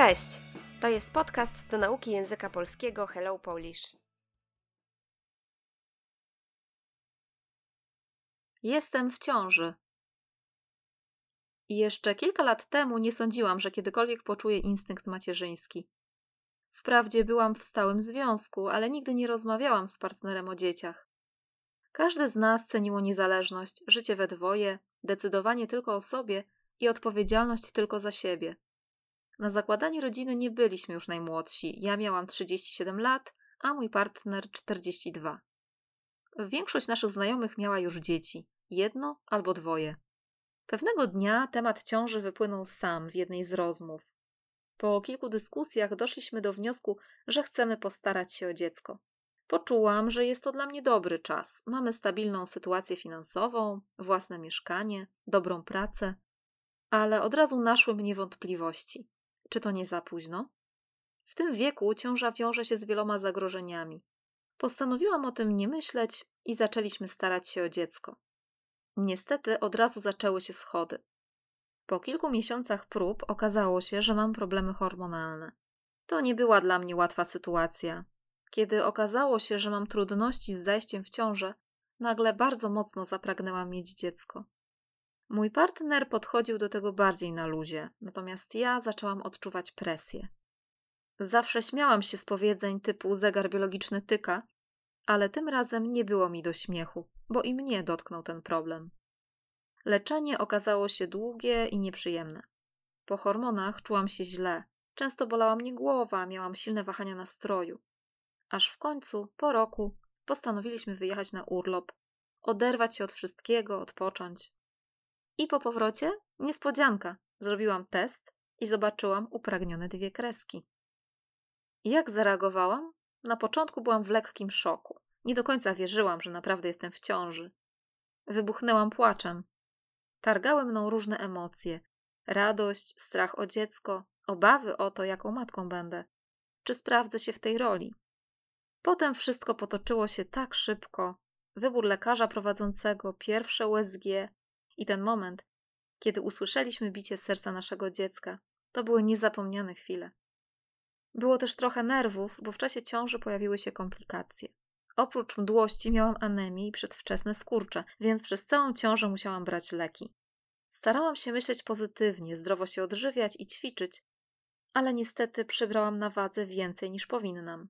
Cześć! To jest podcast do nauki języka polskiego Hello Polish. Jestem w ciąży. Jeszcze kilka lat temu nie sądziłam, że kiedykolwiek poczuję instynkt macierzyński. Wprawdzie byłam w stałym związku, ale nigdy nie rozmawiałam z partnerem o dzieciach. Każde z nas ceniło niezależność, życie we dwoje, decydowanie tylko o sobie i odpowiedzialność tylko za siebie. Na zakładanie rodziny nie byliśmy już najmłodsi. Ja miałam 37 lat, a mój partner 42. Większość naszych znajomych miała już dzieci jedno albo dwoje. Pewnego dnia temat ciąży wypłynął sam w jednej z rozmów. Po kilku dyskusjach doszliśmy do wniosku, że chcemy postarać się o dziecko. Poczułam, że jest to dla mnie dobry czas. Mamy stabilną sytuację finansową, własne mieszkanie, dobrą pracę, ale od razu naszły mnie wątpliwości. Czy to nie za późno? W tym wieku ciąża wiąże się z wieloma zagrożeniami. Postanowiłam o tym nie myśleć i zaczęliśmy starać się o dziecko. Niestety od razu zaczęły się schody. Po kilku miesiącach prób okazało się, że mam problemy hormonalne. To nie była dla mnie łatwa sytuacja. Kiedy okazało się, że mam trudności z zajściem w ciążę, nagle bardzo mocno zapragnęłam mieć dziecko. Mój partner podchodził do tego bardziej na luzie, natomiast ja zaczęłam odczuwać presję. Zawsze śmiałam się z powiedzeń typu zegar biologiczny tyka, ale tym razem nie było mi do śmiechu, bo i mnie dotknął ten problem. Leczenie okazało się długie i nieprzyjemne. Po hormonach czułam się źle. Często bolała mnie głowa, miałam silne wahania nastroju. Aż w końcu, po roku, postanowiliśmy wyjechać na urlop, oderwać się od wszystkiego, odpocząć. I po powrocie niespodzianka. Zrobiłam test i zobaczyłam upragnione dwie kreski. Jak zareagowałam? Na początku byłam w lekkim szoku. Nie do końca wierzyłam, że naprawdę jestem w ciąży. Wybuchnęłam płaczem. Targały mną różne emocje: radość, strach o dziecko, obawy o to, jaką matką będę. Czy sprawdzę się w tej roli? Potem wszystko potoczyło się tak szybko. Wybór lekarza prowadzącego, pierwsze USG i ten moment, kiedy usłyszeliśmy bicie serca naszego dziecka, to były niezapomniane chwile. Było też trochę nerwów, bo w czasie ciąży pojawiły się komplikacje. Oprócz mdłości miałam anemię i przedwczesne skurcze, więc przez całą ciążę musiałam brać leki. Starałam się myśleć pozytywnie, zdrowo się odżywiać i ćwiczyć, ale niestety przybrałam na wadze więcej niż powinnam.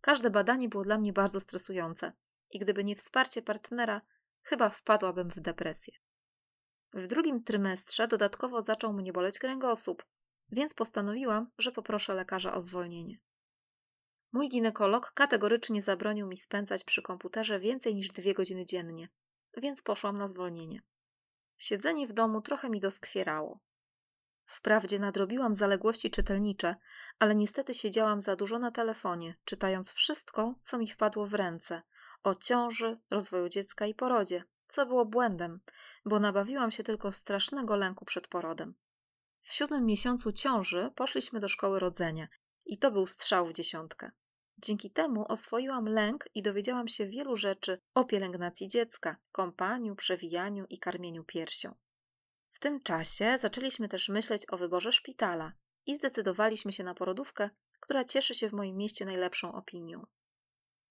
Każde badanie było dla mnie bardzo stresujące i gdyby nie wsparcie partnera, chyba wpadłabym w depresję. W drugim trymestrze dodatkowo zaczął mnie boleć kręgosłup, więc postanowiłam, że poproszę lekarza o zwolnienie. Mój ginekolog kategorycznie zabronił mi spędzać przy komputerze więcej niż dwie godziny dziennie, więc poszłam na zwolnienie. Siedzenie w domu trochę mi doskwierało. Wprawdzie nadrobiłam zaległości czytelnicze, ale niestety siedziałam za dużo na telefonie, czytając wszystko, co mi wpadło w ręce o ciąży, rozwoju dziecka i porodzie, co było błędem, bo nabawiłam się tylko strasznego lęku przed porodem. W siódmym miesiącu ciąży poszliśmy do szkoły rodzenia i to był strzał w dziesiątkę. Dzięki temu oswoiłam lęk i dowiedziałam się wielu rzeczy o pielęgnacji dziecka, kąpaniu, przewijaniu i karmieniu piersią. W tym czasie zaczęliśmy też myśleć o wyborze szpitala i zdecydowaliśmy się na porodówkę, która cieszy się w moim mieście najlepszą opinią.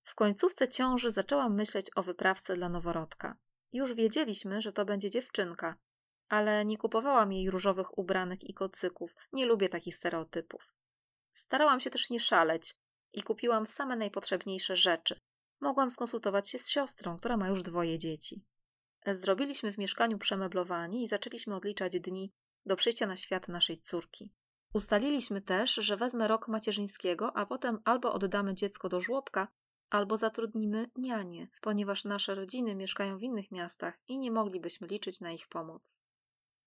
W końcówce ciąży zaczęłam myśleć o wyprawce dla noworodka. Już wiedzieliśmy, że to będzie dziewczynka, ale nie kupowałam jej różowych ubranek i kocyków. Nie lubię takich stereotypów. Starałam się też nie szaleć i kupiłam same najpotrzebniejsze rzeczy. Mogłam skonsultować się z siostrą, która ma już dwoje dzieci. Zrobiliśmy w mieszkaniu przemeblowanie i zaczęliśmy odliczać dni do przyjścia na świat naszej córki. Ustaliliśmy też, że wezmę rok macierzyńskiego, a potem albo oddamy dziecko do żłobka, albo zatrudnimy nianie, ponieważ nasze rodziny mieszkają w innych miastach i nie moglibyśmy liczyć na ich pomoc.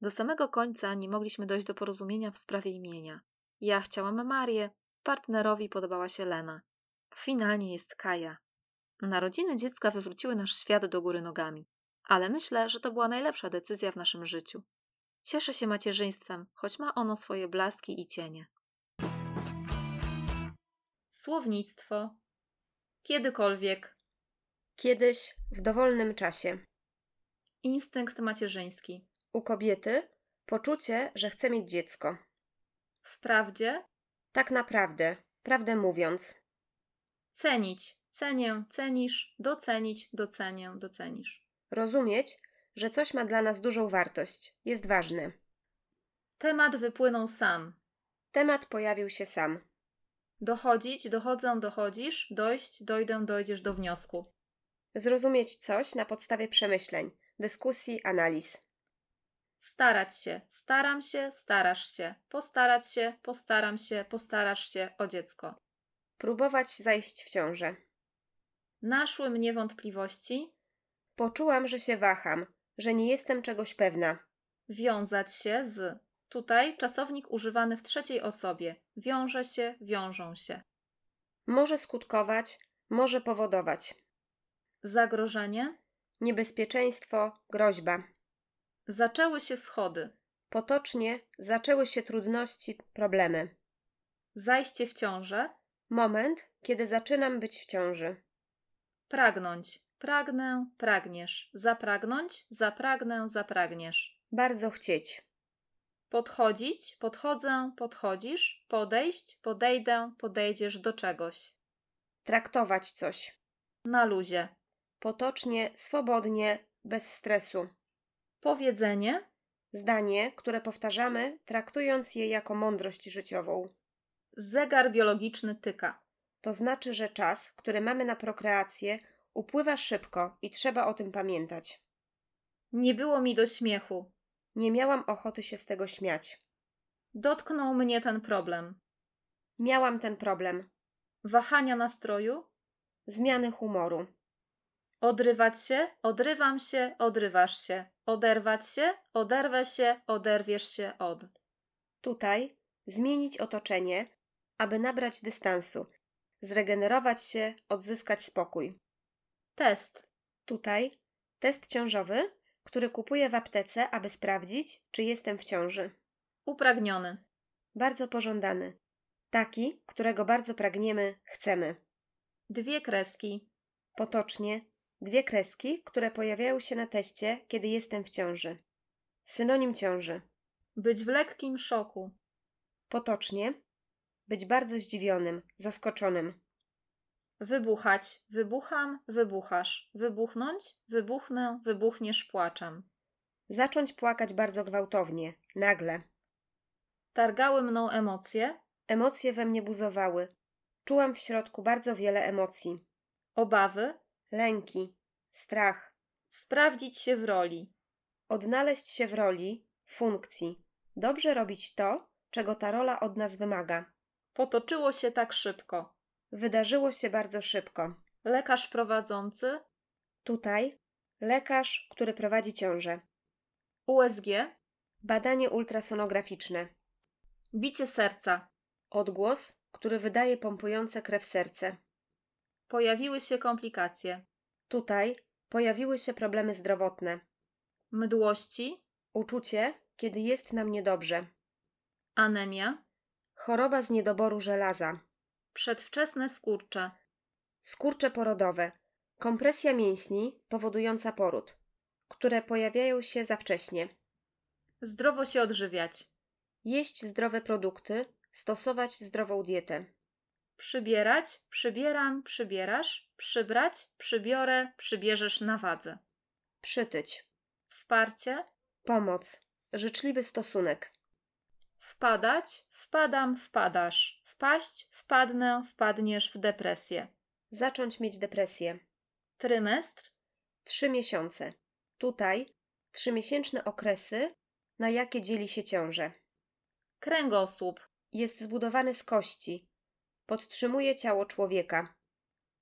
Do samego końca nie mogliśmy dojść do porozumienia w sprawie imienia. Ja chciałam Marię, partnerowi podobała się Lena. Finalnie jest Kaja. Narodziny dziecka wywróciły nasz świat do góry nogami, ale myślę, że to była najlepsza decyzja w naszym życiu. Cieszę się macierzyństwem, choć ma ono swoje blaski i cienie. Słownictwo. Kiedykolwiek. Kiedyś, w dowolnym czasie. Instynkt macierzyński. U kobiety poczucie, że chce mieć dziecko. Wprawdzie Tak naprawdę, prawdę mówiąc. cenić, cenię, cenisz, docenić, docenię, docenisz. Rozumieć, że coś ma dla nas dużą wartość. Jest ważne. Temat wypłynął sam. Temat pojawił się sam. Dochodzić, dochodzę, dochodzisz, dojść, dojdę, dojdziesz do wniosku. Zrozumieć coś na podstawie przemyśleń, dyskusji, analiz. Starać się, staram się, starasz się, postarać się, postaram się, postarasz się o dziecko. Próbować zajść w ciążę. Naszły mnie wątpliwości, Poczułam, że się waham, że nie jestem czegoś pewna. wiązać się z. Tutaj czasownik używany w trzeciej osobie. Wiąże się, wiążą się. Może skutkować, może powodować. Zagrożenie. Niebezpieczeństwo, groźba. Zaczęły się schody. Potocznie zaczęły się trudności, problemy. Zajście w ciążę. Moment, kiedy zaczynam być w ciąży. Pragnąć. Pragnę, pragniesz. Zapragnąć, zapragnę, zapragniesz. Bardzo chcieć. Podchodzić, podchodzę, podchodzisz. Podejść, podejdę, podejdziesz do czegoś. Traktować coś. Na luzie. Potocznie, swobodnie, bez stresu. Powiedzenie. Zdanie, które powtarzamy, traktując je jako mądrość życiową. Zegar biologiczny tyka. To znaczy, że czas, który mamy na prokreację, upływa szybko i trzeba o tym pamiętać. Nie było mi do śmiechu. Nie miałam ochoty się z tego śmiać. Dotknął mnie ten problem. Miałam ten problem. Wahania nastroju. Zmiany humoru. Odrywać się, odrywam się, odrywasz się. Oderwać się, oderwę się, oderwiesz się od. Tutaj zmienić otoczenie, aby nabrać dystansu, zregenerować się, odzyskać spokój. Test. Tutaj test ciążowy, który kupuję w aptece, aby sprawdzić, czy jestem w ciąży. Upragniony. Bardzo pożądany. Taki, którego bardzo pragniemy, chcemy. Dwie kreski. Potocznie dwie kreski, które pojawiają się na teście, kiedy jestem w ciąży. Synonim ciąży. Być w lekkim szoku. Potocznie być bardzo zdziwionym, zaskoczonym. Wybuchać. Wybucham, wybuchasz. Wybuchnąć. Wybuchnę, wybuchniesz płaczem. Zacząć płakać bardzo gwałtownie, nagle. Targały mną emocje. Emocje we mnie buzowały. Czułam w środku bardzo wiele emocji. Obawy. Lęki, strach. Sprawdzić się w roli. Odnaleźć się w roli, funkcji. Dobrze robić to, czego ta rola od nas wymaga. Potoczyło się tak szybko. Wydarzyło się bardzo szybko. Lekarz prowadzący. Tutaj lekarz, który prowadzi ciążę. USG. Badanie ultrasonograficzne. Bicie serca. Odgłos, który wydaje pompujące krew serce. Pojawiły się komplikacje. Tutaj pojawiły się problemy zdrowotne. Mdłości. Uczucie, kiedy jest nam niedobrze. Anemia. Choroba z niedoboru żelaza. Przedwczesne skurcze. Skurcze porodowe. Kompresja mięśni powodująca poród, które pojawiają się za wcześnie. Zdrowo się odżywiać. Jeść zdrowe produkty, stosować zdrową dietę. Przybierać, przybieram, przybierasz, przybrać, przybiorę, przybierzesz na wadze. Przytyć. Wsparcie, Pomoc. Życzliwy stosunek. wpadać, wpadam, wpadasz, wpaść, wpadnę, wpadniesz w depresję. Zacząć mieć depresję. Trymestr, Trzy miesiące. Tutaj trzymiesięczne okresy, na jakie dzieli się ciążę. kręgosłup, Jest zbudowany z kości. Podtrzymuje ciało człowieka.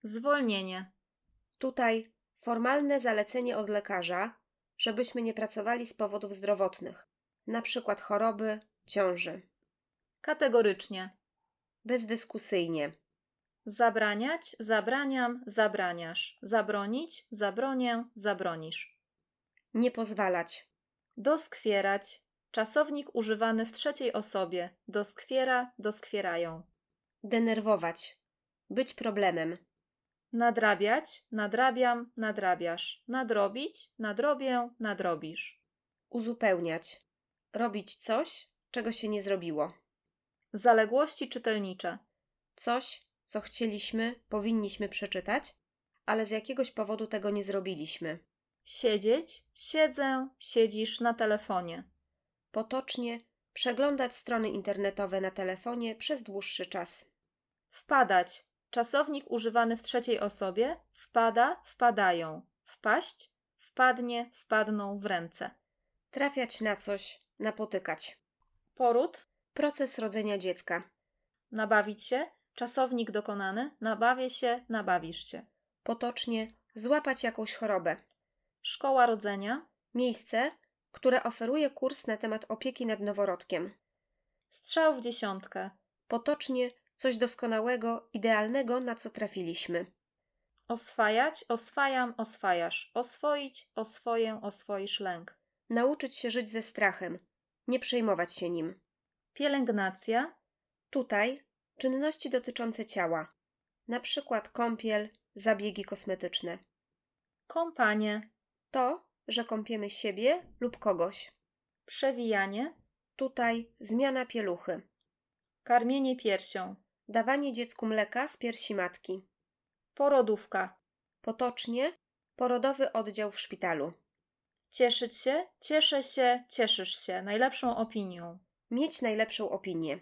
zwolnienie, Tutaj formalne zalecenie od lekarza, żebyśmy nie pracowali z powodów zdrowotnych, na przykład choroby, ciąży. kategorycznie. Bezdyskusyjnie. Zabraniać, zabraniam, zabraniasz. Zabronić, zabronię, zabronisz. Nie pozwalać. Doskwierać. Czasownik używany w trzeciej osobie. Doskwiera, doskwierają. Denerwować. Być problemem. Nadrabiać, nadrabiam, nadrabiasz. Nadrobić, nadrobię, nadrobisz. Uzupełniać. Robić coś, czego się nie zrobiło. Zaległości czytelnicze. Coś, co chcieliśmy, powinniśmy przeczytać, ale z jakiegoś powodu tego nie zrobiliśmy. Siedzieć, siedzę, siedzisz na telefonie. Potocznie przeglądać strony internetowe na telefonie przez dłuższy czas. Wpadać. Czasownik używany w trzeciej osobie. Wpada, wpadają. Wpaść, wpadnie, wpadną w ręce. Trafiać na coś, napotykać. Poród. Proces rodzenia dziecka. Nabawić się. Czasownik dokonany. Nabawię się, nabawisz się. Potocznie złapać jakąś chorobę. Szkoła rodzenia. Miejsce, które oferuje kurs na temat opieki nad noworodkiem. Strzał w dziesiątkę. Potocznie coś doskonałego, idealnego, na co trafiliśmy. Oswajać, oswajam, oswajasz. Oswoić, oswoję, oswoisz lęk. Nauczyć się żyć ze strachem. Nie przejmować się nim. Pielęgnacja. Tutaj czynności dotyczące ciała. Na przykład kąpiel, zabiegi kosmetyczne. Kąpanie. To, że kąpiemy siebie lub kogoś. Przewijanie. Tutaj zmiana pieluchy. Karmienie piersią. Dawanie dziecku mleka z piersi matki. Porodówka. Potocznie porodowy oddział w szpitalu. Cieszyć się, cieszę się, cieszysz się. Najlepszą opinią. Mieć najlepszą opinię.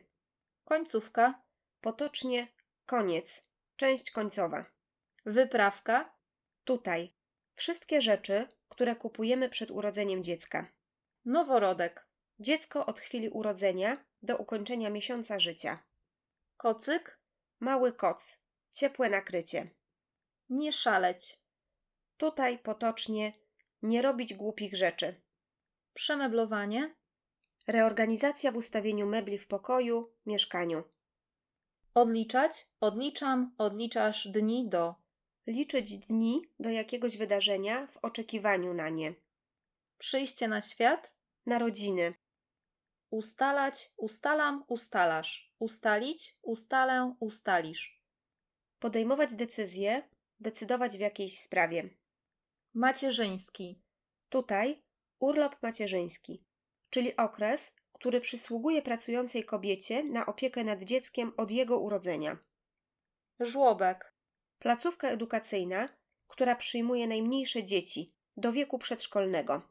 Końcówka. Potocznie koniec. Część końcowa. Wyprawka. Tutaj wszystkie rzeczy, które kupujemy przed urodzeniem dziecka. Noworodek. Dziecko od chwili urodzenia do ukończenia miesiąca życia. Kocyk. Mały koc. Ciepłe nakrycie. Nie szaleć. Tutaj potocznie nie robić głupich rzeczy. Przemeblowanie. Reorganizacja w ustawieniu mebli w pokoju, mieszkaniu. Odliczać. Odliczam, odliczasz dni do. Liczyć dni do jakiegoś wydarzenia w oczekiwaniu na nie. Przyjście na świat. Narodziny. Ustalać, ustalam, ustalasz. Ustalić, ustalę, ustalisz. Podejmować decyzje, decydować w jakiejś sprawie. Macierzyński. Tutaj urlop macierzyński, czyli okres, który przysługuje pracującej kobiecie na opiekę nad dzieckiem od jego urodzenia. Żłobek. Placówka edukacyjna, która przyjmuje najmniejsze dzieci do wieku przedszkolnego.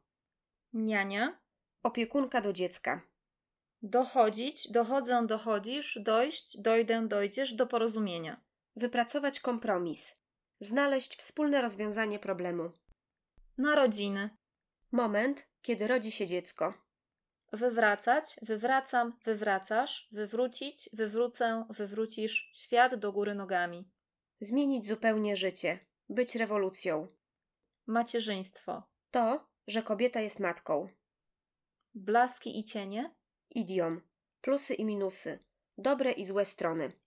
Niania. Opiekunka do dziecka. Dochodzić, dochodzę, dochodzisz, dojść, dojdę, dojdziesz do porozumienia. Wypracować kompromis. Znaleźć wspólne rozwiązanie problemu. Narodziny. Moment, kiedy rodzi się dziecko. Wywracać, wywracam, wywracasz, wywrócić, wywrócę, wywrócisz, świat do góry nogami. Zmienić zupełnie życie. Być rewolucją. Macierzyństwo. To, że kobieta jest matką. Blaski i cienie. Idiom. Plusy i minusy. Dobre i złe strony.